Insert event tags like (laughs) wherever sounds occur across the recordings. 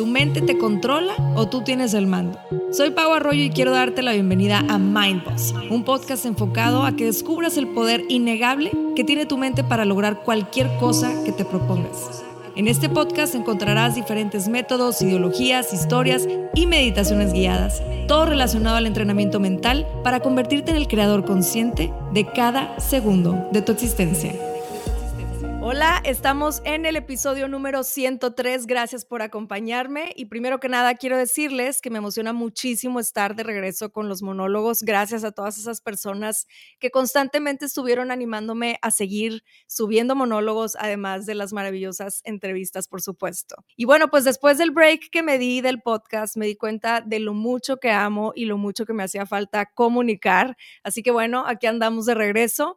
¿Tu mente te controla o tú tienes el mando? Soy Pau Arroyo y quiero darte la bienvenida a Mindboss, un podcast enfocado a que descubras el poder innegable que tiene tu mente para lograr cualquier cosa que te propongas. En este podcast encontrarás diferentes métodos, ideologías, historias y meditaciones guiadas, todo relacionado al entrenamiento mental para convertirte en el creador consciente de cada segundo de tu existencia. Hola, estamos en el episodio número 103. Gracias por acompañarme. Y primero que nada, quiero decirles que me emociona muchísimo estar de regreso con los monólogos. Gracias a todas esas personas que constantemente estuvieron animándome a seguir subiendo monólogos, además de las maravillosas entrevistas, por supuesto. Y bueno, pues después del break que me di del podcast, me di cuenta de lo mucho que amo y lo mucho que me hacía falta comunicar. Así que bueno, aquí andamos de regreso.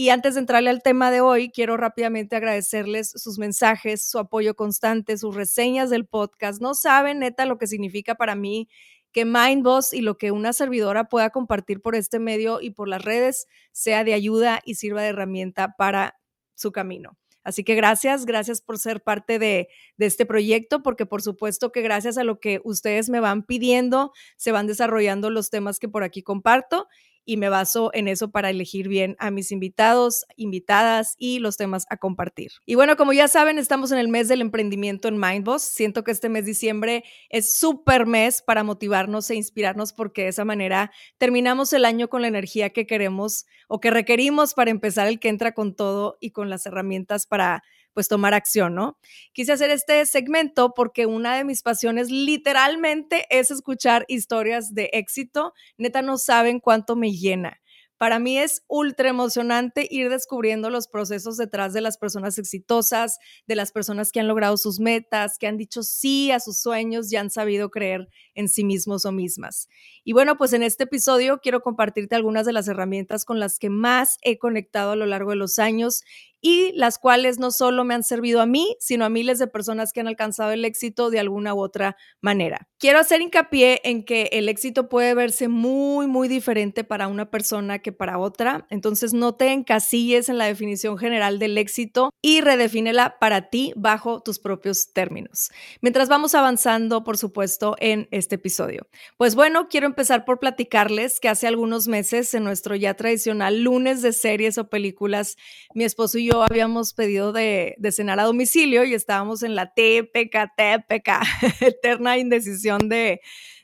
Y antes de entrarle al tema de hoy, quiero rápidamente agradecerles sus mensajes, su apoyo constante, sus reseñas del podcast. No saben, neta, lo que significa para mí que Mindboss y lo que una servidora pueda compartir por este medio y por las redes sea de ayuda y sirva de herramienta para su camino. Así que gracias, gracias por ser parte de, de, este proyecto, porque por supuesto que gracias a lo que ustedes me van pidiendo, se van desarrollando los temas que por aquí comparto y me baso en eso para elegir bien a mis invitados, invitadas y los temas a compartir. Y bueno, como ya saben, estamos en el mes del emprendimiento en Mindboss. Siento que este mes de diciembre es súper mes para motivarnos e inspirarnos porque de esa manera terminamos el año con la energía que queremos o que requerimos para empezar el que entra con todo y con las herramientas para pues tomar acción, ¿no? Quise hacer este segmento porque una de mis pasiones literalmente es escuchar historias de éxito. Neta, no saben cuánto me llena. Para mí es ultra emocionante ir descubriendo los procesos detrás de las personas exitosas, de las personas que han logrado sus metas, que han dicho sí a sus sueños y han sabido creer en sí mismos o mismas. Y bueno, pues en este episodio quiero compartirte algunas de las herramientas con las que más he conectado a lo largo de los años y las cuales no solo me han servido a mí, sino a miles de personas que han alcanzado el éxito de alguna u otra manera. Quiero hacer hincapié en que el éxito puede verse muy, muy diferente para una persona que para otra, entonces no te encasilles en la definición general del éxito y redefínela para ti bajo tus propios términos. Mientras vamos avanzando, por supuesto, en este episodio. Pues bueno, quiero empezar por platicarles que hace algunos meses en nuestro ya tradicional lunes de series o películas, mi esposo y yo habíamos pedido de, de cenar a domicilio y estábamos en la TPK, TPK, (laughs) eterna indecisión de,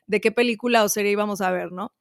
de qué película o serie íbamos a ver, ¿no?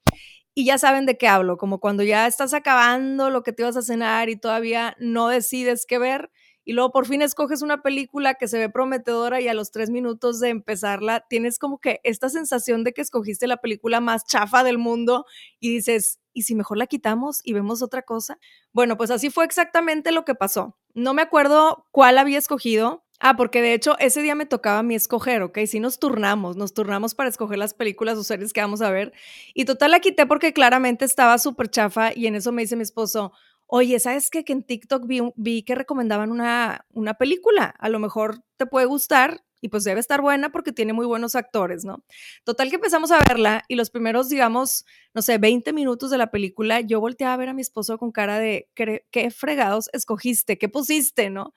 Y ya saben de qué hablo, como cuando ya estás acabando lo que te ibas a cenar y todavía no decides qué ver y luego por fin escoges una película que se ve prometedora y a los tres minutos de empezarla tienes como que esta sensación de que escogiste la película más chafa del mundo y dices, ¿y si mejor la quitamos y vemos otra cosa? Bueno, pues así fue exactamente lo que pasó. No me acuerdo cuál había escogido. Ah, porque de hecho ese día me tocaba a mí escoger, ¿ok? Sí nos turnamos, nos turnamos para escoger las películas o series que vamos a ver. Y total la quité porque claramente estaba súper chafa y en eso me dice mi esposo, oye, ¿sabes qué? Que en TikTok vi, vi que recomendaban una, una película, a lo mejor te puede gustar y pues debe estar buena porque tiene muy buenos actores, ¿no? Total que empezamos a verla y los primeros, digamos, no sé, 20 minutos de la película, yo volteé a ver a mi esposo con cara de, ¿qué fregados escogiste? ¿Qué pusiste? ¿No?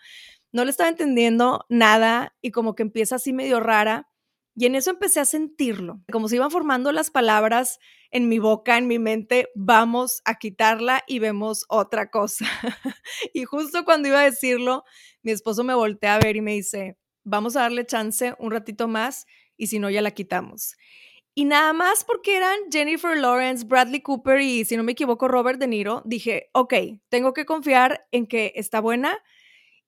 No le estaba entendiendo nada y como que empieza así medio rara. Y en eso empecé a sentirlo, como se iban formando las palabras en mi boca, en mi mente, vamos a quitarla y vemos otra cosa. (laughs) y justo cuando iba a decirlo, mi esposo me voltea a ver y me dice, vamos a darle chance un ratito más y si no, ya la quitamos. Y nada más porque eran Jennifer Lawrence, Bradley Cooper y, si no me equivoco, Robert De Niro, dije, ok, tengo que confiar en que está buena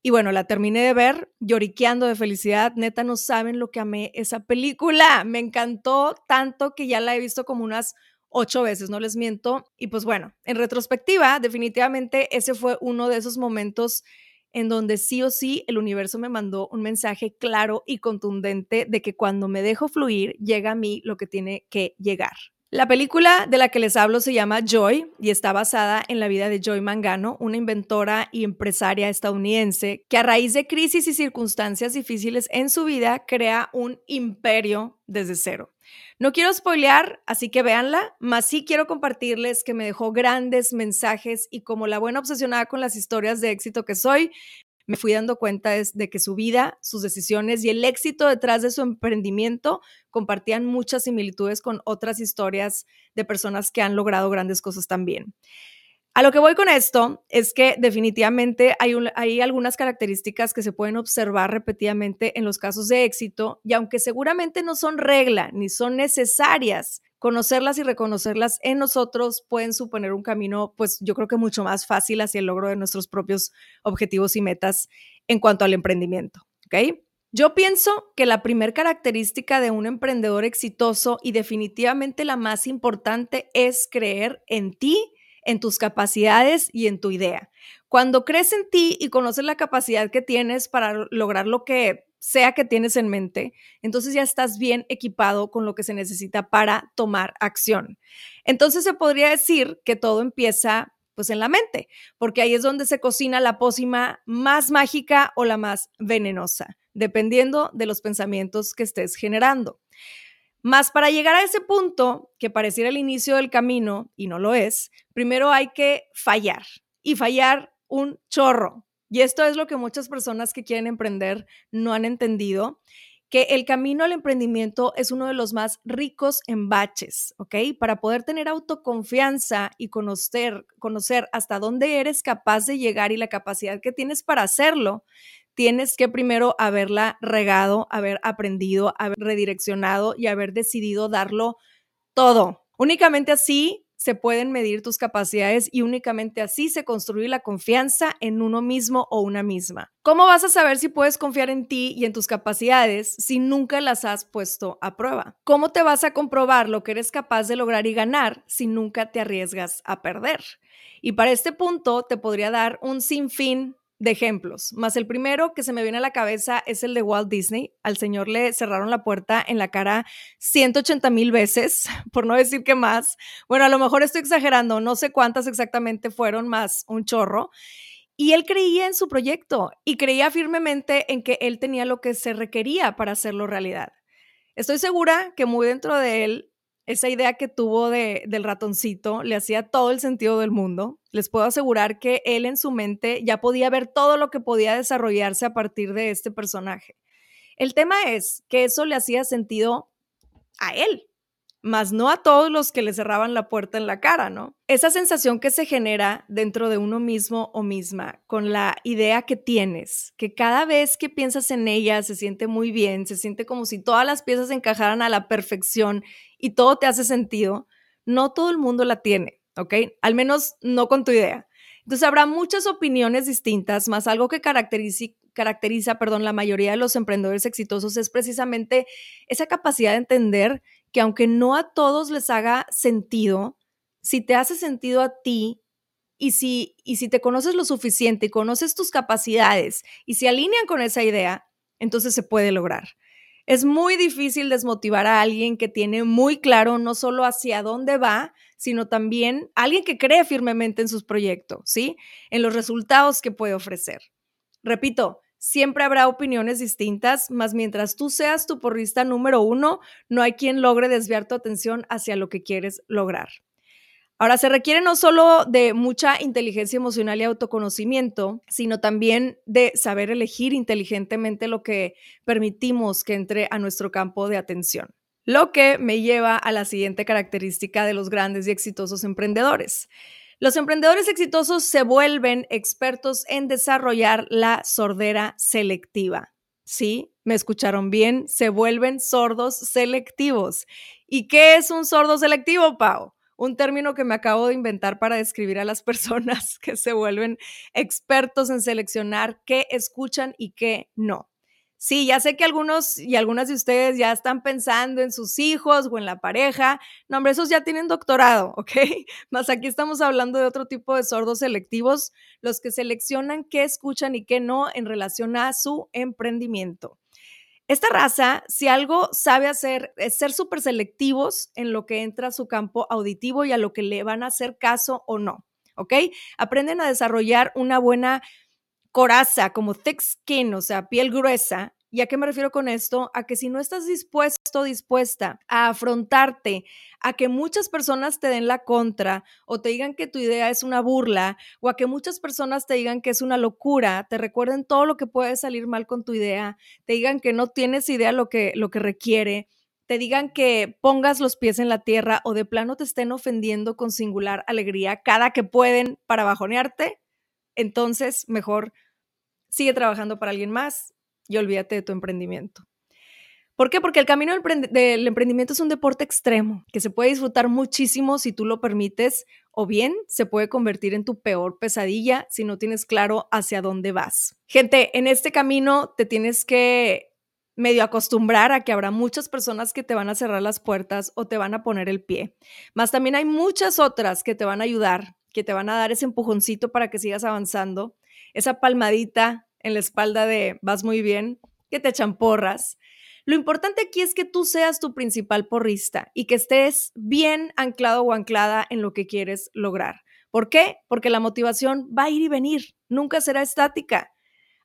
y bueno, la terminé de ver lloriqueando de felicidad. Neta, no saben lo que amé esa película. Me encantó tanto que ya la he visto como unas ocho veces, no les miento. Y pues bueno, en retrospectiva, definitivamente ese fue uno de esos momentos en donde sí o sí el universo me mandó un mensaje claro y contundente de que cuando me dejo fluir, llega a mí lo que tiene que llegar. La película de la que les hablo se llama Joy y está basada en la vida de Joy Mangano, una inventora y empresaria estadounidense que a raíz de crisis y circunstancias difíciles en su vida crea un imperio desde cero. No quiero spoilear, así que véanla, más sí quiero compartirles que me dejó grandes mensajes y como la buena obsesionada con las historias de éxito que soy, me fui dando cuenta de que su vida, sus decisiones y el éxito detrás de su emprendimiento compartían muchas similitudes con otras historias de personas que han logrado grandes cosas también. A lo que voy con esto es que definitivamente hay, hay, algunas características que se pueden observar repetidamente en los casos de éxito y aunque seguramente no son regla ni son necesarias, conocerlas y reconocerlas en nosotros pueden suponer un camino, pues yo creo que mucho más fácil hacia el logro de nuestros propios objetivos y metas en cuanto al emprendimiento. ¿Ok? Yo pienso que la primera característica de un emprendedor exitoso y definitivamente la más importante es creer en ti en tus capacidades y en tu idea. Cuando crees en ti y conoces la capacidad que tienes para lograr lo que sea que tienes en mente, entonces ya estás bien equipado con lo que se necesita para tomar acción. Entonces se podría decir que todo empieza pues en la mente, porque ahí es donde se cocina la pócima más mágica o la más venenosa, dependiendo de los pensamientos que estés generando. Más para llegar a ese punto, que pareciera el inicio del camino, y no lo es, primero hay que fallar y fallar un chorro. Y esto es lo que muchas personas que quieren emprender no han entendido, que el camino al emprendimiento es uno de los más ricos en baches. Para poder tener autoconfianza y conocer, conocer hasta dónde eres capaz de llegar y la capacidad que tienes para hacerlo, tienes que primero haberla regado, haber aprendido, haber redireccionado y haber decidido darlo todo. Únicamente así se pueden medir tus capacidades y únicamente así se construye la confianza en uno mismo o una misma. ¿Cómo vas a saber si puedes confiar en ti y en tus capacidades si nunca las has puesto a prueba? ¿Cómo te vas a comprobar lo que eres capaz de lograr y ganar si nunca te arriesgas a perder? Y para este punto te podría dar un sinfín de ejemplos, más el primero que se me viene a la cabeza es el de Walt Disney. Al señor le cerraron la puerta en la cara 180 mil veces, (laughs) por no decir que más. Bueno, a lo mejor estoy exagerando, no sé cuántas exactamente fueron, más un chorro. Y él creía en su proyecto y creía firmemente en que él tenía lo que se requería para hacerlo realidad. Estoy segura que muy dentro de él esa idea que tuvo de, del ratoncito le hacía todo el sentido del mundo. Les puedo asegurar que él en su mente ya podía ver todo lo que podía desarrollarse a partir de este personaje. El tema es que eso le hacía sentido a él, más no a todos los que le cerraban la puerta en la cara, ¿no? Esa sensación que se genera dentro de uno mismo o misma con la idea que tienes, que cada vez que piensas en ella se siente muy bien, se siente como si todas las piezas encajaran a la perfección y todo te hace sentido, no todo el mundo la tiene, ¿ok? Al menos no con tu idea. Entonces habrá muchas opiniones distintas, más algo que caracteriza, caracteriza perdón, la mayoría de los emprendedores exitosos es precisamente esa capacidad de entender que aunque no a todos les haga sentido, si te hace sentido a ti y si, y si te conoces lo suficiente y conoces tus capacidades y se alinean con esa idea, entonces se puede lograr. Es muy difícil desmotivar a alguien que tiene muy claro no solo hacia dónde va, sino también alguien que cree firmemente en sus proyectos, ¿sí? En los resultados que puede ofrecer. Repito, siempre habrá opiniones distintas, mas mientras tú seas tu porrista número uno, no hay quien logre desviar tu atención hacia lo que quieres lograr. Ahora, se requiere no solo de mucha inteligencia emocional y autoconocimiento, sino también de saber elegir inteligentemente lo que permitimos que entre a nuestro campo de atención. Lo que me lleva a la siguiente característica de los grandes y exitosos emprendedores. Los emprendedores exitosos se vuelven expertos en desarrollar la sordera selectiva. Sí, me escucharon bien, se vuelven sordos selectivos. ¿Y qué es un sordo selectivo, Pau? un término que me acabo de inventar para describir a las (laughs) personas que se vuelven expertos en seleccionar qué escuchan y qué no. Sí, ya sé que algunos y algunas de ustedes ya están pensando en sus hijos o en la pareja. No, hombre, esos ya tienen doctorado, ¿ok? (laughs) Más aquí estamos hablando de otro tipo de sordos selectivos, los que seleccionan qué escuchan y qué no en relación a su emprendimiento. Esta raza, si algo sabe hacer, es ser súper selectivos en lo que entra a su campo auditivo y a lo que le van a hacer caso o no, ¿ok? Aprenden a desarrollar una buena coraza, como thick skin, o sea, piel gruesa. ¿Y a qué me refiero con esto? A que si no estás dispuesto, dispuesta a afrontarte, a que muchas personas te den la contra o te digan que tu idea es una burla o a que muchas personas te digan que es una locura, te recuerden todo lo que puede salir mal con tu idea, te digan que no tienes idea lo que, lo que requiere, te digan que pongas los pies en la tierra o de plano te estén ofendiendo con singular alegría cada que pueden para bajonearte, entonces mejor sigue trabajando para alguien más y olvídate de tu emprendimiento. ¿Por qué? Porque el camino del, emprendimiento es un deporte extremo que se puede disfrutar muchísimo si tú lo permites o bien se puede convertir en tu peor pesadilla si no tienes claro hacia dónde vas. Gente, en este camino te tienes que medio acostumbrar a que habrá muchas personas que te van a cerrar las puertas o te van a poner el pie. Más también hay muchas otras que te van a ayudar que te van a dar ese empujoncito para que sigas avanzando, esa palmadita en la espalda de vas muy bien, que te echan porras. Lo importante aquí es que tú seas tu principal porrista y que estés bien anclado o anclada en lo que quieres lograr. ¿Por qué? Porque la motivación va a ir y venir, nunca será estática.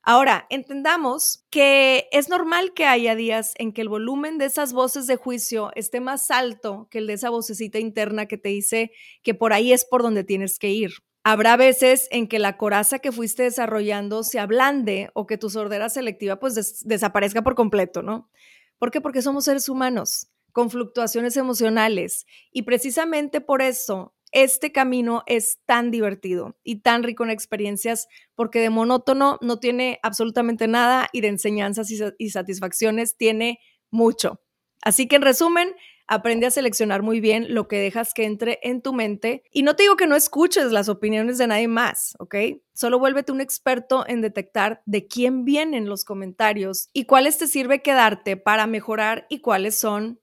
Ahora, entendamos que es normal que haya días en que el volumen de esas voces de juicio esté más alto que el de esa vocecita interna que te dice que por ahí es por donde tienes que ir. Habrá veces en que la coraza que fuiste desarrollando se ablande o que tu sordera selectiva pues desaparezca por completo, ¿no? ¿Por qué? Porque somos seres humanos con fluctuaciones emocionales y precisamente por eso este camino es tan divertido y tan rico en experiencias porque de monótono no tiene absolutamente nada y de enseñanzas y, satisfacciones tiene mucho. Así que en resumen, aprende a seleccionar muy bien lo que dejas que entre en tu mente y no te digo que no escuches las opiniones de nadie más, ¿ok? Solo vuélvete un experto en detectar de quién vienen los comentarios y cuáles te sirve quedarte para mejorar y cuáles son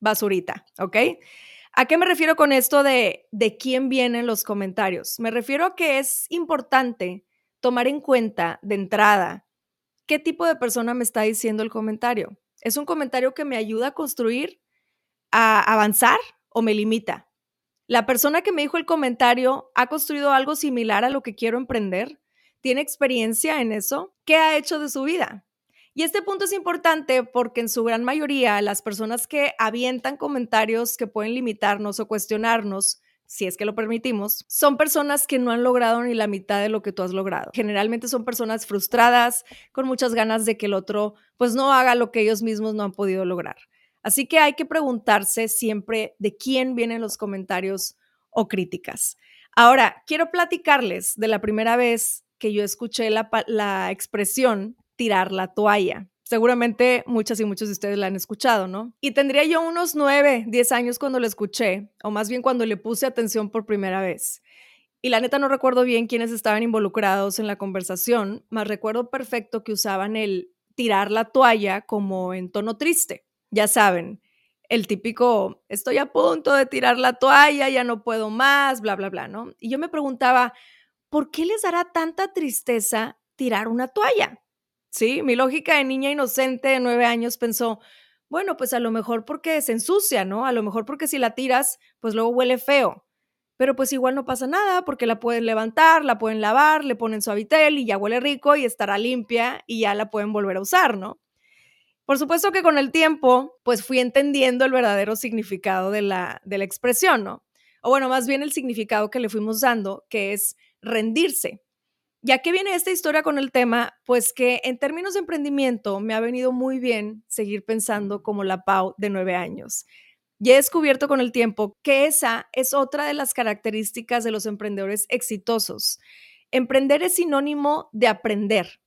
basurita, ¿ok? ¿A qué me refiero con esto de, de quién vienen los comentarios? Me refiero a que es importante tomar en cuenta de entrada qué tipo de persona me está diciendo el comentario. ¿Es un comentario que me ayuda a construir, a avanzar o me limita? La persona que me dijo el comentario ha construido algo similar a lo que quiero emprender, tiene experiencia en eso, ¿qué ha hecho de su vida? Y este punto es importante porque en su gran mayoría las personas que avientan comentarios que pueden limitarnos o cuestionarnos, si es que lo permitimos, son personas que no han logrado ni la mitad de lo que tú has logrado. Generalmente son personas frustradas, con muchas ganas de que el otro pues no haga lo que ellos mismos no han podido lograr. Así que hay que preguntarse siempre de quién vienen los comentarios o críticas. Ahora, quiero platicarles de la primera vez que yo escuché la, la expresión tirar la toalla. Seguramente muchas y muchos de ustedes la han escuchado, ¿no? Y tendría yo unos nueve, diez años cuando la escuché, o más bien cuando le puse atención por primera vez. Y la neta no recuerdo bien quiénes estaban involucrados en la conversación, más recuerdo perfecto que usaban el tirar la toalla como en tono triste. Ya saben, el típico, estoy a punto de tirar la toalla, ya no puedo más, bla, bla, bla, ¿no? Y yo me preguntaba, ¿por qué les dará tanta tristeza tirar una toalla? Sí, mi lógica de niña inocente de nueve años pensó, bueno, pues a lo mejor porque se ensucia, ¿no? A lo mejor porque si la tiras, pues luego huele feo. Pero pues igual no pasa nada porque la pueden levantar, la pueden lavar, le ponen suavitel y ya huele rico y estará limpia y ya la pueden volver a usar, ¿no? Por supuesto que con el tiempo, pues fui entendiendo el verdadero significado de la, de la expresión, ¿no? O bueno, más bien el significado que le fuimos dando, que es rendirse. Ya que viene esta historia con el tema, pues que en términos de emprendimiento me ha venido muy bien seguir pensando como la Pau de nueve años. Y he descubierto con el tiempo que esa es otra de las características de los emprendedores exitosos. Emprender es sinónimo de aprender.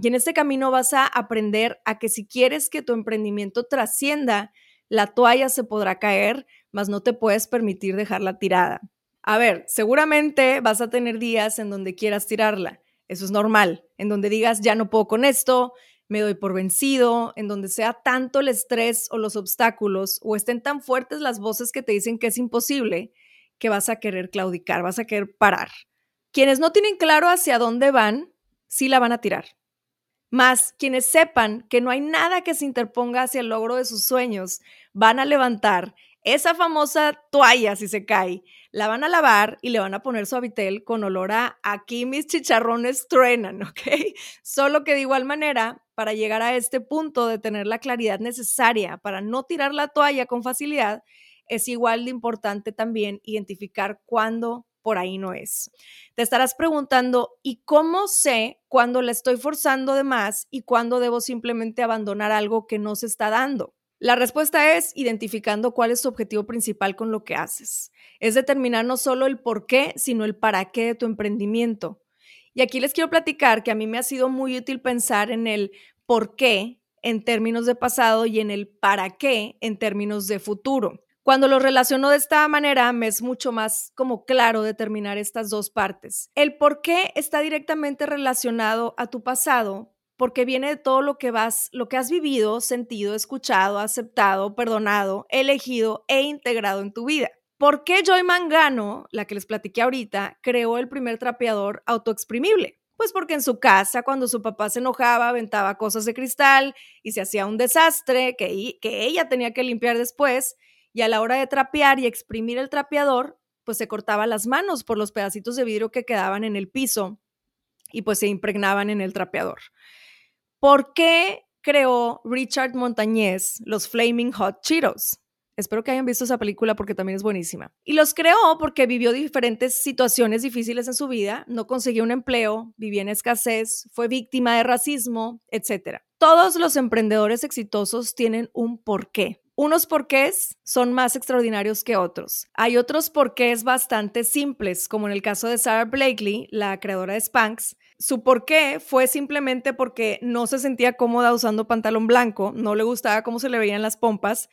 Y en este camino vas a aprender a que si quieres que tu emprendimiento trascienda, la toalla se podrá caer, mas no te puedes permitir dejarla tirada. A ver, seguramente vas a tener días en donde quieras tirarla. Eso es normal, en donde digas, ya no puedo con esto, me doy por vencido, en donde sea tanto el estrés o los obstáculos o estén tan fuertes las voces que te dicen que es imposible, que vas a querer claudicar, vas a querer parar. Quienes no tienen claro hacia dónde van, sí la van a tirar. Más quienes sepan que no hay nada que se interponga hacia el logro de sus sueños, van a levantar esa famosa toalla si se cae, la van a lavar y le van a poner suavitel con olor a aquí mis chicharrones truenan, (laughs) ¿ok? Solo que de igual manera, para llegar a este punto de tener la claridad necesaria para no tirar la toalla con facilidad, es igual de importante también identificar cuándo por ahí no es. Te estarás preguntando, ¿y cómo sé cuándo la estoy forzando de más y cuándo debo simplemente abandonar algo que no se está dando? La respuesta es identificando cuál es tu objetivo principal con lo que haces. Es determinar no solo el por qué, sino el para qué de tu emprendimiento. Y aquí les quiero platicar que a mí me ha sido muy útil pensar en el por qué en términos de pasado y en el para qué en términos de futuro. Cuando lo relaciono de esta manera, me es mucho más como claro determinar estas dos partes. El por qué está directamente relacionado a tu pasado, porque viene de todo lo que vas, lo que has vivido, sentido, escuchado, aceptado, perdonado, elegido e integrado en tu vida. ¿Por qué Joy Mangano, la que les platiqué ahorita, creó el primer trapeador autoexprimible? Pues porque en su casa, cuando su papá se enojaba, aventaba cosas de cristal y se hacía un desastre que, que ella tenía que limpiar después, y a la hora de trapear y exprimir el trapeador, pues se cortaba las manos por los pedacitos de vidrio que quedaban en el piso y pues se impregnaban en el trapeador. ¿Por qué creó Richard Montañez los Flaming Hot Cheetos? Espero que hayan visto esa película porque también es buenísima. Y los creó porque vivió diferentes situaciones difíciles en su vida, no consiguió un empleo, vivía en escasez, fue víctima de racismo, etc. Todos los emprendedores exitosos tienen un porqué. Unos porqués son más extraordinarios que otros. Hay otros porqués bastante simples, como en el caso de Sarah Blakely, la creadora de Spanx. Su porqué fue simplemente porque no se sentía cómoda usando pantalón blanco, no le gustaba cómo se le veían las pompas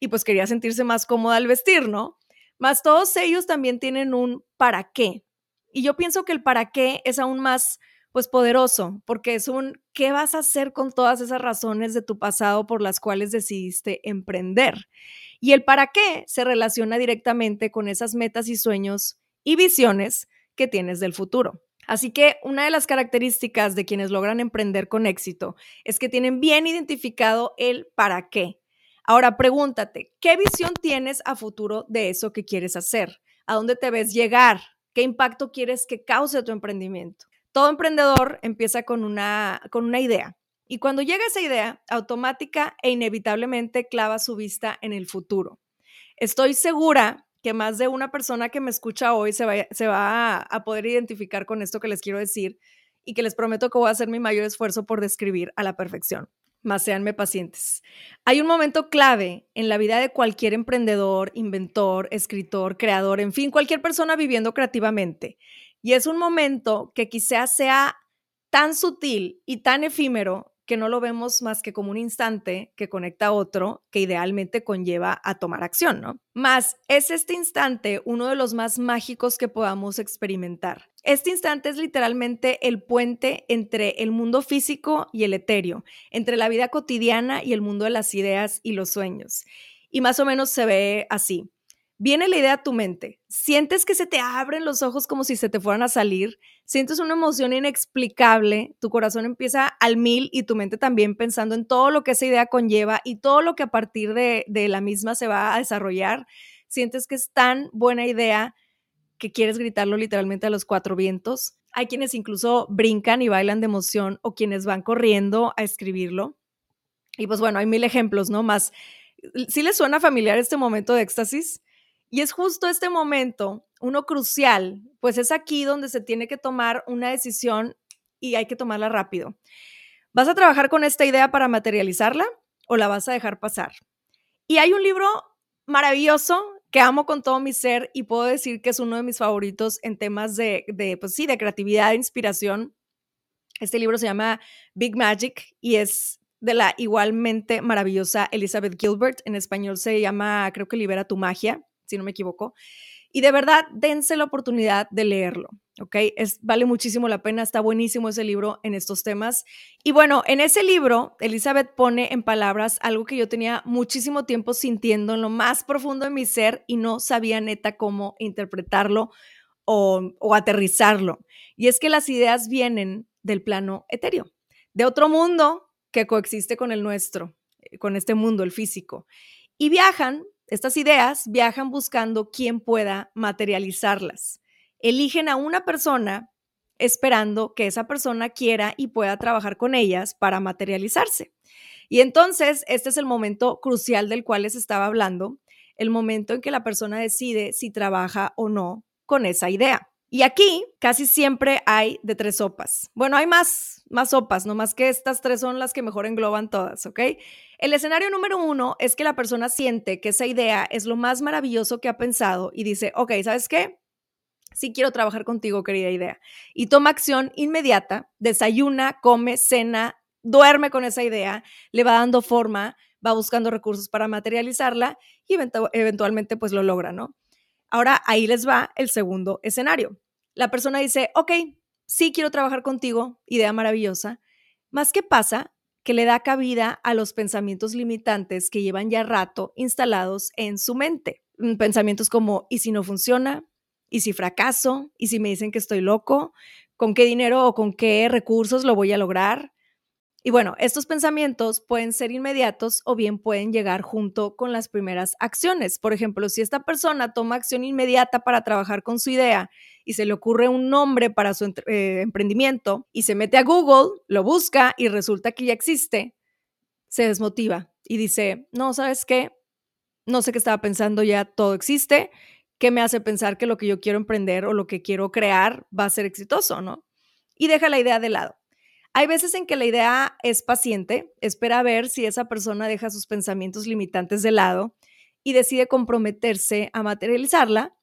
y pues quería sentirse más cómoda al vestir, ¿no? Más todos ellos también tienen un para qué. Y yo pienso que el para qué es aún más pues poderoso, porque es un ¿qué vas a hacer con todas esas razones de tu pasado por las cuales decidiste emprender? Y el para qué se relaciona directamente con esas metas y sueños y visiones que tienes del futuro. Así que una de las características de quienes logran emprender con éxito es que tienen bien identificado el para qué. Ahora pregúntate, ¿qué visión tienes a futuro de eso que quieres hacer? ¿A dónde te ves llegar? ¿Qué impacto quieres que cause tu emprendimiento? Todo emprendedor empieza con una, con una idea y cuando llega esa idea, automática e inevitablemente clava su vista en el futuro. Estoy segura que más de una persona que me escucha hoy se va, se va a, poder identificar con esto que les quiero decir y que les prometo que voy a hacer mi mayor esfuerzo por describir a la perfección. Más seanme pacientes. Hay un momento clave en la vida de cualquier emprendedor, inventor, escritor, creador, en fin, cualquier persona viviendo creativamente. Y es un momento que quizás sea tan sutil y tan efímero que no lo vemos más que como un instante que conecta a otro que idealmente conlleva a tomar acción, ¿no? Más, es este instante uno de los más mágicos que podamos experimentar. Este instante es literalmente el puente entre el mundo físico y el etéreo, entre la vida cotidiana y el mundo de las ideas y los sueños. Y más o menos se ve así. Viene la idea a tu mente, sientes que se te abren los ojos como si se te fueran a salir, sientes una emoción inexplicable, tu corazón empieza al mil y tu mente también pensando en todo lo que esa idea conlleva y todo lo que a partir de, la misma se va a desarrollar, sientes que es tan buena idea que quieres gritarlo literalmente a los cuatro vientos. Hay quienes incluso brincan y bailan de emoción o quienes van corriendo a escribirlo. Y pues bueno, hay mil ejemplos, ¿no? Más, ¿sí les suena familiar este momento de éxtasis? Y es justo este momento, uno crucial, pues es aquí donde se tiene que tomar una decisión y hay que tomarla rápido. ¿Vas a trabajar con esta idea para materializarla o la vas a dejar pasar? Y hay un libro maravilloso que amo con todo mi ser y puedo decir que es uno de mis favoritos en temas de, de pues sí, de creatividad, de inspiración. Este libro se llama Big Magic y es de la igualmente maravillosa Elizabeth Gilbert. En español se llama, creo que Libera tu magia si no me equivoco. Y de verdad, dense la oportunidad de leerlo. ¿ok? Es, vale muchísimo la pena, está buenísimo ese libro en estos temas. Y bueno, en ese libro, Elizabeth pone en palabras algo que yo tenía muchísimo tiempo sintiendo en lo más profundo de mi ser y no sabía neta cómo interpretarlo o, o aterrizarlo. Y es que las ideas vienen del plano etéreo, de otro mundo que coexiste con el nuestro, eh, con este mundo, el físico. Y viajan, estas ideas viajan buscando quién pueda materializarlas eligen a una persona esperando que esa persona quiera y pueda trabajar con ellas para materializarse. Y entonces, este es el momento crucial del cual les estaba hablando, el momento en que la persona decide si trabaja o no con esa idea. Y aquí casi siempre hay de tres sopas. Bueno, hay más, más sopas, no más que estas tres son las que mejor engloban todas, ¿ok? El escenario número uno es que la persona siente que esa idea es lo más maravilloso que ha pensado y dice, ok, ¿sabes qué? sí quiero trabajar contigo, querida idea. Y toma acción inmediata, desayuna, come, cena, duerme con esa idea, le va dando forma, va buscando recursos para materializarla y eventualmente pues lo logra, ¿no? Ahora ahí les va el segundo escenario. La persona dice, ok, sí quiero trabajar contigo, idea maravillosa, más que pasa que le da cabida a los pensamientos limitantes que llevan ya rato instalados en su mente. Mm, pensamientos como, ¿y si no funciona? ¿Y si fracaso? ¿Y si me dicen que estoy loco? ¿Con qué dinero o con qué recursos lo voy a lograr? Y bueno, estos pensamientos pueden ser inmediatos o bien pueden llegar junto con las primeras acciones. Por ejemplo, si esta persona toma acción inmediata para trabajar con su idea y se le ocurre un nombre para su eh, emprendimiento y se mete a Google, lo busca y resulta que ya existe, se desmotiva y dice, no, ¿sabes qué? No sé qué estaba pensando, ya todo existe ¿Qué me hace pensar que lo que yo quiero emprender o lo que quiero crear va a ser exitoso, ¿no? Y deja la idea de lado. Hay veces en que la idea es paciente, espera a ver si esa persona deja sus pensamientos limitantes de lado y decide comprometerse a materializarla,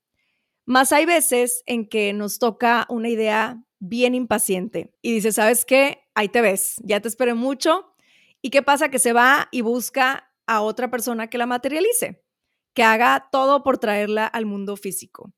más hay veces en que nos toca una idea bien impaciente y dice, ¿sabes qué? Ahí te ves, ya te esperé mucho. ¿Y qué pasa? Que se va y busca a otra persona que la materialice que haga todo por traerla al mundo físico.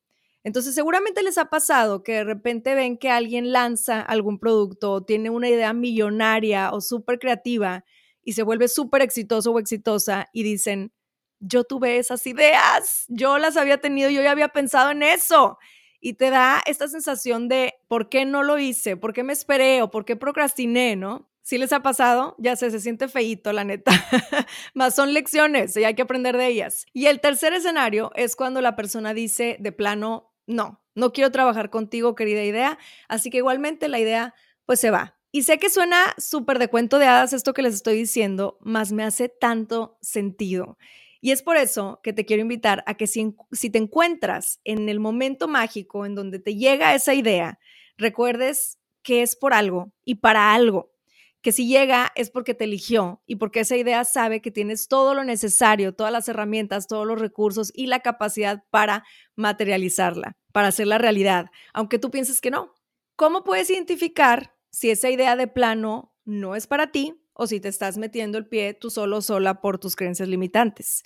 Entonces, seguramente les ha pasado que de repente ven que alguien lanza algún producto o tiene una idea millonaria o súper creativa y se vuelve súper exitoso o exitosa y dicen, yo tuve esas ideas, yo las había tenido, yo ya había pensado en eso. Y te da esta sensación de, ¿por qué no lo hice? ¿Por qué me esperé? ¿O por qué procrastiné? ¿No? Si les ha pasado, ya sé, se siente feíto, la neta. (laughs) Más son lecciones y hay que aprender de ellas. Y el tercer escenario es cuando la persona dice de plano, no, no quiero trabajar contigo, querida idea. Así que igualmente la idea, pues se va. Y sé que suena súper de cuento de hadas esto que les estoy diciendo, más me hace tanto sentido. Y es por eso que te quiero invitar a que si, si te encuentras en el momento mágico en donde te llega esa idea, recuerdes que es por algo y para algo que si llega es porque te eligió y porque esa idea sabe que tienes todo lo necesario, todas las herramientas, todos los recursos y la capacidad para materializarla, para hacerla realidad, aunque tú pienses que no. ¿Cómo puedes identificar si esa idea de plano no es para ti o si te estás metiendo el pie tú solo sola por tus creencias limitantes?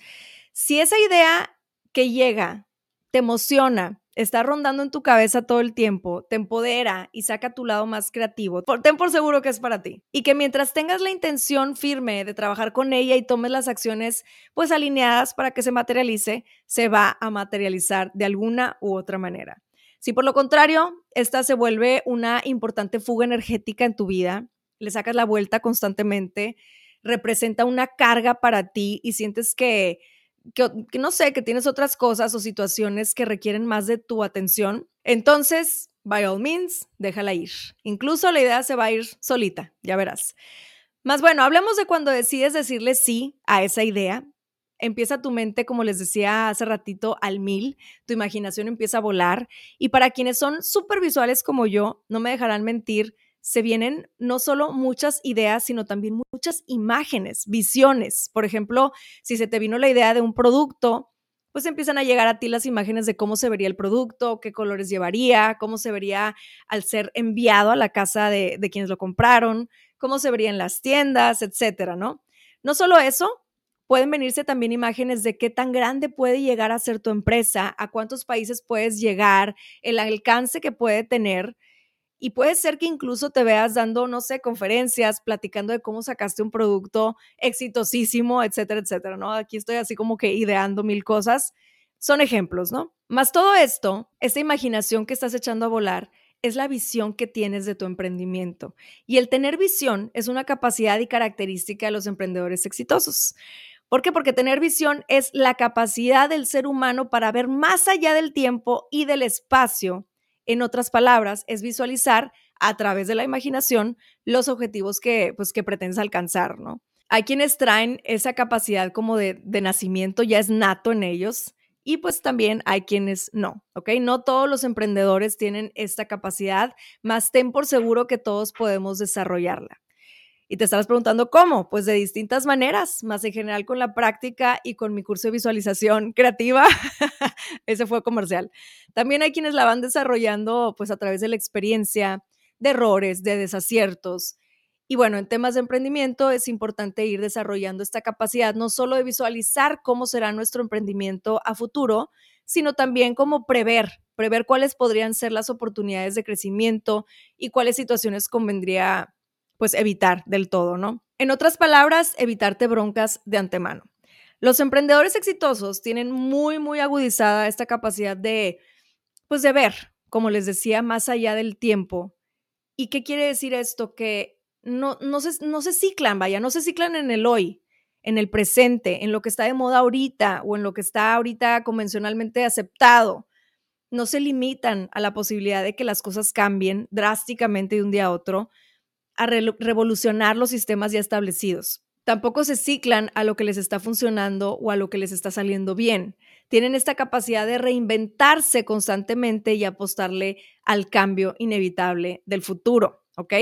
Si esa idea que llega te emociona, está rondando en tu cabeza todo el tiempo, te empodera y saca tu lado más creativo, ten por seguro que es para ti. Y que mientras tengas la intención firme de trabajar con ella y tomes las acciones pues alineadas para que se materialice, se va a materializar de alguna u otra manera. Si por lo contrario, esta se vuelve una importante fuga energética en tu vida, le sacas la vuelta constantemente, representa una carga para ti y sientes que que, no sé, que tienes otras cosas o situaciones que requieren más de tu atención, entonces, by all means, déjala ir. Incluso la idea se va a ir solita, ya verás. Más bueno, hablemos de cuando decides decirle sí a esa idea. Empieza tu mente, como les decía hace ratito, al mil, tu imaginación empieza a volar y para quienes son súper visuales como yo, no me dejarán mentir, se vienen no solo muchas ideas, sino también muchas imágenes, visiones. Por ejemplo, si se te vino la idea de un producto, pues empiezan a llegar a ti las imágenes de cómo se vería el producto, qué colores llevaría, cómo se vería al ser enviado a la casa de, quienes lo compraron, cómo se vería en las tiendas, etcétera, ¿no? No solo eso, pueden venirse también imágenes de qué tan grande puede llegar a ser tu empresa, a cuántos países puedes llegar, el alcance que puede tener. Y puede ser que incluso te veas dando, no sé, conferencias, platicando de cómo sacaste un producto exitosísimo, etcétera, etcétera, ¿no? Aquí estoy así como que ideando mil cosas. Son ejemplos, ¿no? Más todo esto, esta imaginación que estás echando a volar, es la visión que tienes de tu emprendimiento. Y el tener visión es una capacidad y característica de los emprendedores exitosos. ¿Por qué? Porque tener visión es la capacidad del ser humano para ver más allá del tiempo y del espacio. En otras palabras, es visualizar a través de la imaginación los objetivos que, pues, que pretendes alcanzar, ¿no? Hay quienes traen esa capacidad como de, de nacimiento, ya es nato en ellos, y pues también hay quienes no, ¿ok? No todos los emprendedores tienen esta capacidad, más ten por seguro que todos podemos desarrollarla. Y te estarás preguntando cómo, pues de distintas maneras, más en general con la práctica y con mi curso de visualización creativa. (laughs) Ese fue comercial. También hay quienes la van desarrollando pues a través de la experiencia, de errores, de desaciertos, y bueno, en temas de emprendimiento es importante ir desarrollando esta capacidad no solo de visualizar cómo será nuestro emprendimiento a futuro, sino también cómo prever, prever cuáles podrían ser las oportunidades de crecimiento y cuáles situaciones convendría pues evitar del todo, ¿no? En otras palabras, evitarte broncas de antemano. Los emprendedores exitosos tienen muy, muy agudizada esta capacidad de, pues de ver, como les decía, más allá del tiempo. ¿Y qué quiere decir esto? Que no, no, se, no se ciclan, vaya, no se ciclan en el hoy, en el presente, en lo que está de moda ahorita o en lo que está ahorita convencionalmente aceptado. No se limitan a la posibilidad de que las cosas cambien drásticamente de un día a otro, a revolucionar los sistemas ya establecidos. Tampoco se ciclan a lo que les está funcionando o a lo que les está saliendo bien. Tienen esta capacidad de reinventarse constantemente y apostarle al cambio inevitable del futuro. ¿ok?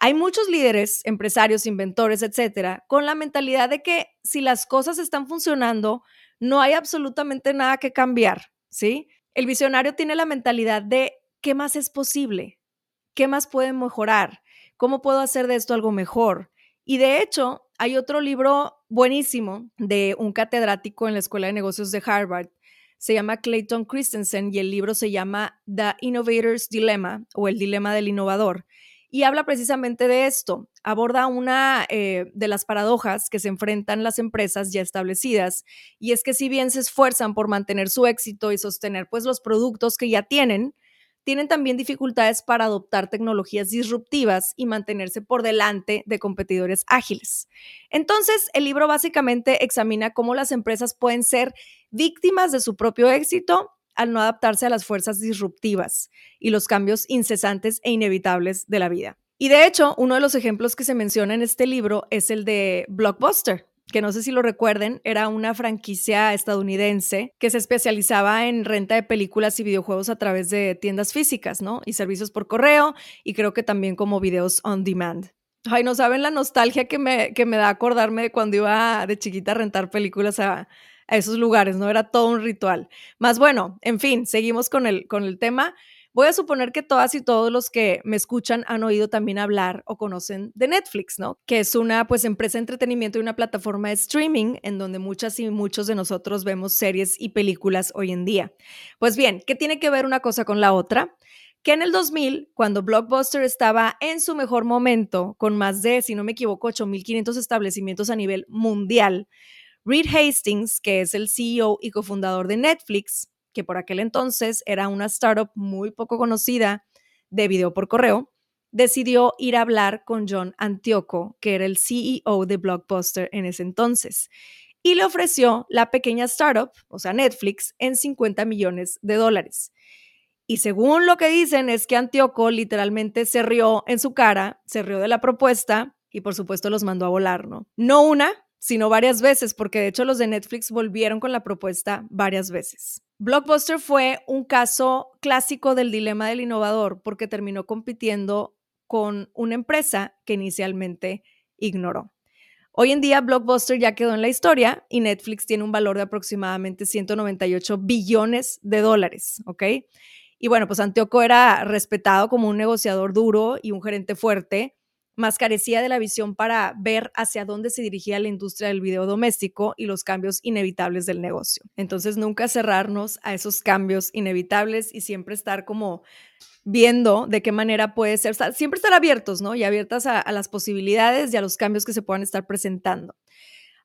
Hay muchos líderes, empresarios, inventores, etcétera, con la mentalidad de que si las cosas están funcionando, no hay absolutamente nada que cambiar, ¿sí? El visionario tiene la mentalidad de qué más es posible, qué más puede mejorar, cómo puedo hacer de esto algo mejor. Y de hecho, hay otro libro buenísimo de un catedrático en la Escuela de Negocios de Harvard. Se llama Clayton Christensen y el libro se llama The Innovator's Dilemma o el dilema del innovador y habla precisamente de esto. Aborda una eh, de las paradojas que se enfrentan las empresas ya establecidas y es que si bien se esfuerzan por mantener su éxito y sostener pues los productos que ya tienen, tienen también dificultades para adoptar tecnologías disruptivas y mantenerse por delante de competidores ágiles. Entonces, el libro básicamente examina cómo las empresas pueden ser víctimas de su propio éxito al no adaptarse a las fuerzas disruptivas y los cambios incesantes e inevitables de la vida. Y de hecho, uno de los ejemplos que se menciona en este libro es el de Blockbuster, que no sé si lo recuerden, era una franquicia estadounidense que se especializaba en renta de películas y videojuegos a través de tiendas físicas, ¿no? Y servicios por correo y creo que también como videos on demand. Ay, no saben la nostalgia que me, que me da acordarme de cuando iba de chiquita a rentar películas a, a esos lugares, ¿no? Era todo un ritual. Más bueno, en fin, seguimos con el, con el tema. Voy a suponer que todas y todos los que me escuchan han oído también hablar o conocen de Netflix, ¿no? Que es una pues empresa de entretenimiento y una plataforma de streaming en donde muchas y muchos de nosotros vemos series y películas hoy en día. Pues bien, ¿qué tiene que ver una cosa con la otra? que en el 2000, cuando Blockbuster estaba en su mejor momento, con más de, si no me equivoco, 8.500 establecimientos a nivel mundial, Reed Hastings, que es el CEO y cofundador de Netflix, que por aquel entonces era una startup muy poco conocida de video por correo, decidió ir a hablar con John Antioco, que era el CEO de Blockbuster en ese entonces, y le ofreció la pequeña startup, o sea, Netflix, en 50 millones de dólares. Y según lo que dicen es que Antioco literalmente se rió en su cara, se rió de la propuesta y por supuesto los mandó a volar, ¿no? No una, sino varias veces, porque de hecho los de Netflix volvieron con la propuesta varias veces. Blockbuster fue un caso clásico del dilema del innovador porque terminó compitiendo con una empresa que inicialmente ignoró. Hoy en día Blockbuster ya quedó en la historia y Netflix tiene un valor de aproximadamente 198 billones de dólares, ¿ok? Y bueno, pues Antioco era respetado como un negociador duro y un gerente fuerte, más carecía de la visión para ver hacia dónde se dirigía la industria del video doméstico y los cambios inevitables del negocio. Entonces, nunca cerrarnos a esos cambios inevitables y siempre estar como viendo de qué manera puede ser, siempre estar abiertos, ¿no? Y abiertas a, a las posibilidades y a los cambios que se puedan estar presentando.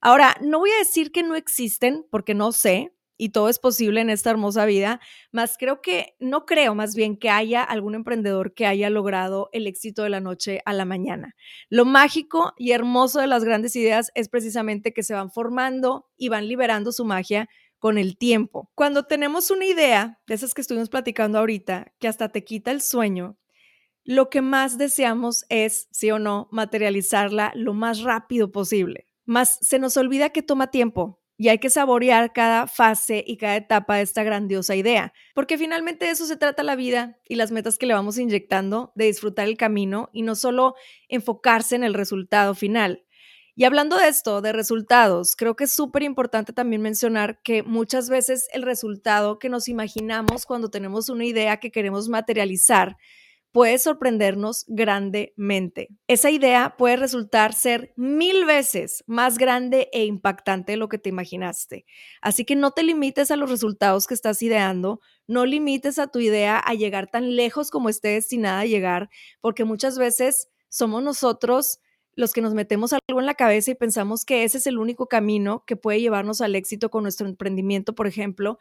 Ahora, no voy a decir que no existen, porque no sé, y todo es posible en esta hermosa vida, más creo que, no creo más bien que haya algún emprendedor que haya logrado el éxito de la noche a la mañana. Lo mágico y hermoso de las grandes ideas es precisamente que se van formando y van liberando su magia con el tiempo. Cuando tenemos una idea, de esas que estuvimos platicando ahorita, que hasta te quita el sueño, lo que más deseamos es, sí o no, materializarla lo más rápido posible. Más se nos olvida que toma tiempo, y hay que saborear cada fase y cada etapa de esta grandiosa idea, porque finalmente de eso se trata la vida y las metas que le vamos inyectando, de disfrutar el camino y no solo enfocarse en el resultado final. Y hablando de esto, de resultados, creo que es súper importante también mencionar que muchas veces el resultado que nos imaginamos cuando tenemos una idea que queremos materializar puede sorprendernos grandemente. Esa idea puede resultar ser mil veces más grande e impactante de lo que te imaginaste. Así que no te limites a los resultados que estás ideando, no limites a tu idea a llegar tan lejos como esté destinada a llegar, porque muchas veces somos nosotros los que nos metemos algo en la cabeza y pensamos que ese es el único camino que puede llevarnos al éxito con nuestro emprendimiento, por ejemplo.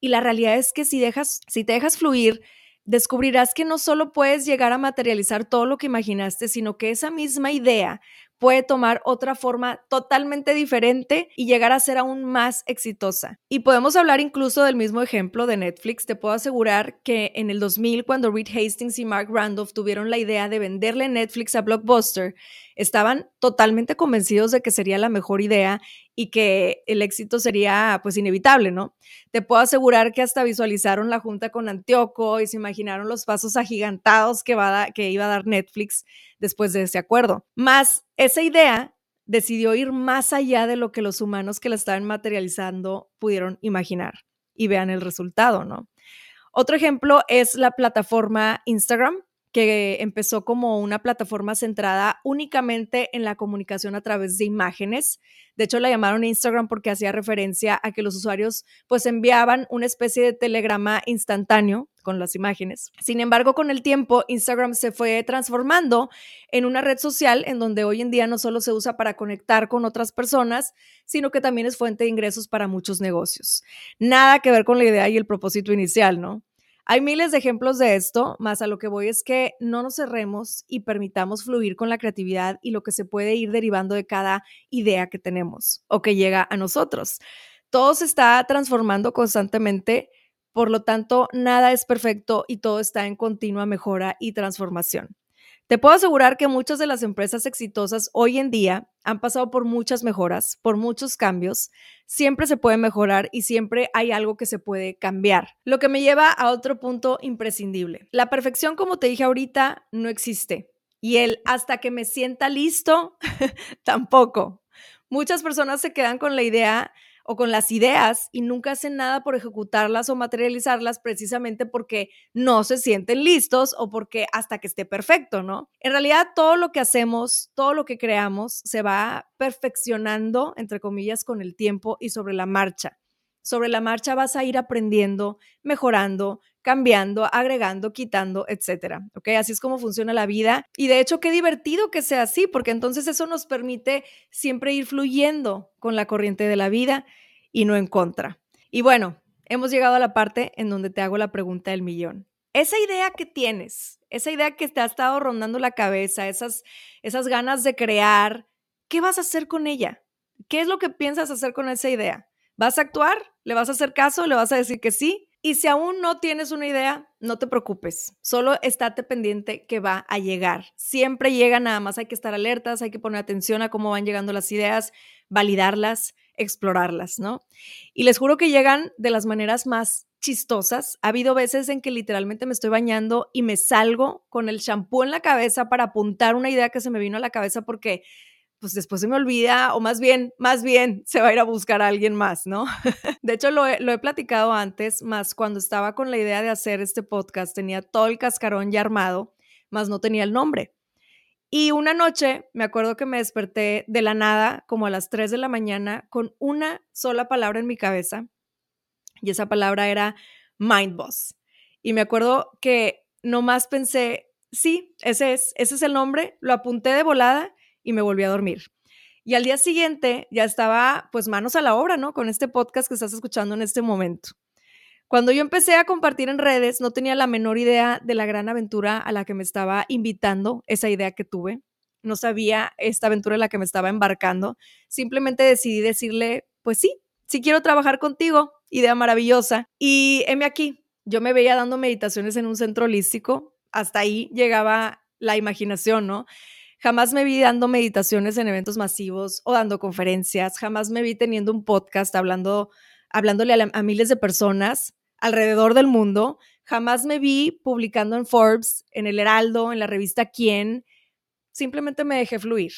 Y la realidad es que si dejas, si te dejas fluir, descubrirás que no solo puedes llegar a materializar todo lo que imaginaste, sino que esa misma idea puede tomar otra forma totalmente diferente y llegar a ser aún más exitosa. Y podemos hablar incluso del mismo ejemplo de Netflix. Te puedo asegurar que en el 2000, cuando Reed Hastings y Mark Randolph tuvieron la idea de venderle Netflix a Blockbuster, estaban totalmente convencidos de que sería la mejor idea y que el éxito sería pues inevitable, ¿no? Te puedo asegurar que hasta visualizaron la junta con Antioco y se imaginaron los pasos agigantados que, va que iba a dar Netflix después de ese acuerdo. Más esa idea decidió ir más allá de lo que los humanos que la estaban materializando pudieron imaginar. Y vean el resultado, ¿no? Otro ejemplo es la plataforma Instagram que empezó como una plataforma centrada únicamente en la comunicación a través de imágenes. De hecho, la llamaron Instagram porque hacía referencia a que los usuarios pues enviaban una especie de telegrama instantáneo con las imágenes. Sin embargo, con el tiempo, Instagram se fue transformando en una red social en donde hoy en día no solo se usa para conectar con otras personas, sino que también es fuente de ingresos para muchos negocios. Nada que ver con la idea y el propósito inicial, ¿no? Hay miles de ejemplos de esto, más a lo que voy es que no nos cerremos y permitamos fluir con la creatividad y lo que se puede ir derivando de cada idea que tenemos o que llega a nosotros. Todo se está transformando constantemente, por lo tanto, nada es perfecto y todo está en continua mejora y transformación. Te puedo asegurar que muchas de las empresas exitosas hoy en día han pasado por muchas mejoras, por muchos cambios. Siempre se puede mejorar y siempre hay algo que se puede cambiar. Lo que me lleva a otro punto imprescindible. La perfección, como te dije ahorita, no existe. Y el hasta que me sienta listo, (laughs) tampoco. Muchas personas se quedan con la idea o con las ideas y nunca hacen nada por ejecutarlas o materializarlas precisamente porque no se sienten listos o porque hasta que esté perfecto, ¿no? En realidad todo lo que hacemos, todo lo que creamos se va perfeccionando, entre comillas, con el tiempo y sobre la marcha. Sobre la marcha vas a ir aprendiendo, mejorando, cambiando, agregando, quitando, etcétera. ¿Ok? Así es como funciona la vida. Y de hecho, qué divertido que sea así, porque entonces eso nos permite siempre ir fluyendo con la corriente de la vida y no en contra. Y bueno, hemos llegado a la parte en donde te hago la pregunta del millón. Esa idea que tienes, esa idea que te ha estado rondando la cabeza, esas, esas ganas de crear, ¿qué vas a hacer con ella? ¿Qué es lo que piensas hacer con esa idea? ¿Vas a actuar? ¿Le vas a hacer caso? ¿Le vas a decir que sí? Y si aún no tienes una idea, no te preocupes, solo estate pendiente que va a llegar. Siempre llega, nada más hay que estar alertas, hay que poner atención a cómo van llegando las ideas, validarlas, explorarlas, ¿no? Y les juro que llegan de las maneras más chistosas. Ha habido veces en que literalmente me estoy bañando y me salgo con el champú en la cabeza para apuntar una idea que se me vino a la cabeza porque pues después se me olvida o más bien, más bien se va a ir a buscar a alguien más, ¿no? (laughs) De hecho, lo he, platicado antes, más cuando estaba con la idea de hacer este podcast, tenía todo el cascarón ya armado, más no tenía el nombre. Y una noche me acuerdo que me desperté de la nada, como a las 3 de la mañana, con una sola palabra en mi cabeza. Y esa palabra era Mind Boss. Y me acuerdo que nomás pensé, sí, ese es, ese es el nombre, lo apunté de volada y me volví a dormir. Y al día siguiente ya estaba pues manos a la obra, ¿no? Con este podcast que estás escuchando en este momento. Cuando yo empecé a compartir en redes, no tenía la menor idea de la gran aventura a la que me estaba invitando, esa idea que tuve. No sabía esta aventura en la que me estaba embarcando. Simplemente decidí decirle, pues sí, sí quiero trabajar contigo, idea maravillosa. Y heme aquí, yo me veía dando meditaciones en un centro holístico, hasta ahí llegaba la imaginación, ¿no? Jamás me vi dando meditaciones en eventos masivos o dando conferencias, jamás me vi teniendo un podcast hablando, hablándole a, a miles de personas alrededor del mundo. Jamás me vi publicando en Forbes, en el Heraldo, en la revista Quién. Simplemente me dejé fluir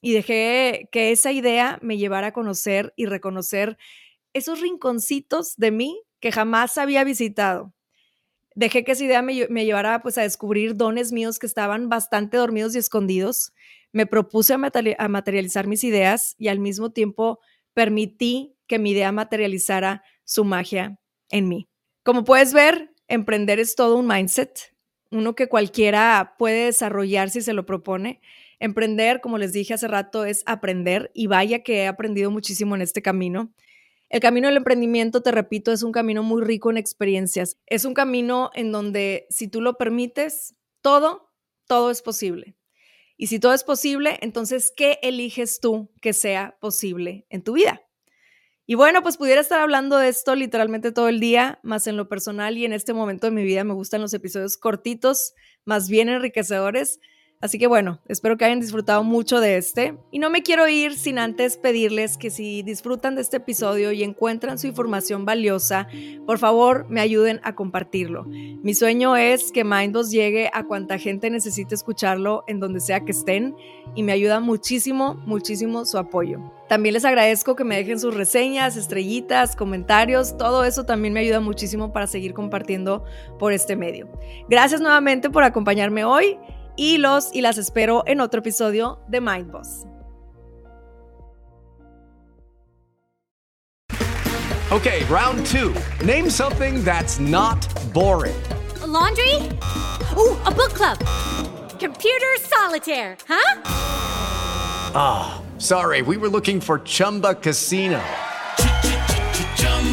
y dejé que esa idea me llevara a conocer y reconocer esos rinconcitos de mí que jamás había visitado. Dejé que esa idea me, llevara pues a descubrir dones míos que estaban bastante dormidos y escondidos. Me propuse a materializar mis ideas y al mismo tiempo permití que mi idea materializara su magia en mí. Como puedes ver, emprender es todo un mindset, uno que cualquiera puede desarrollar si se lo propone. Emprender, como les dije hace rato, es aprender y vaya que he aprendido muchísimo en este camino. El camino del emprendimiento, te repito, es un camino muy rico en experiencias. Es un camino en donde si tú lo permites, todo, todo es posible. Y si todo es posible, entonces, ¿qué eliges tú que sea posible en tu vida? Y bueno, pues pudiera estar hablando de esto literalmente todo el día, más en lo personal y en este momento de mi vida me gustan los episodios cortitos, más bien enriquecedores. Así que bueno, espero que hayan disfrutado mucho de este. Y no me quiero ir sin antes pedirles que si disfrutan de este episodio y encuentran su información valiosa, por favor me ayuden a compartirlo. Mi sueño es que Mindboss llegue a cuanta gente necesite escucharlo en donde sea que estén y me ayuda muchísimo, muchísimo su apoyo. También les agradezco que me dejen sus reseñas, estrellitas, comentarios, todo eso también me ayuda muchísimo para seguir compartiendo por este medio. Gracias nuevamente por acompañarme hoy y los y las espero en otro episodio de Mind Boss. Okay, round two. Name something that's not boring. A laundry? Ooh, a book club. Computer solitaire, huh? Ah, oh, sorry, we were looking for Chumba Casino.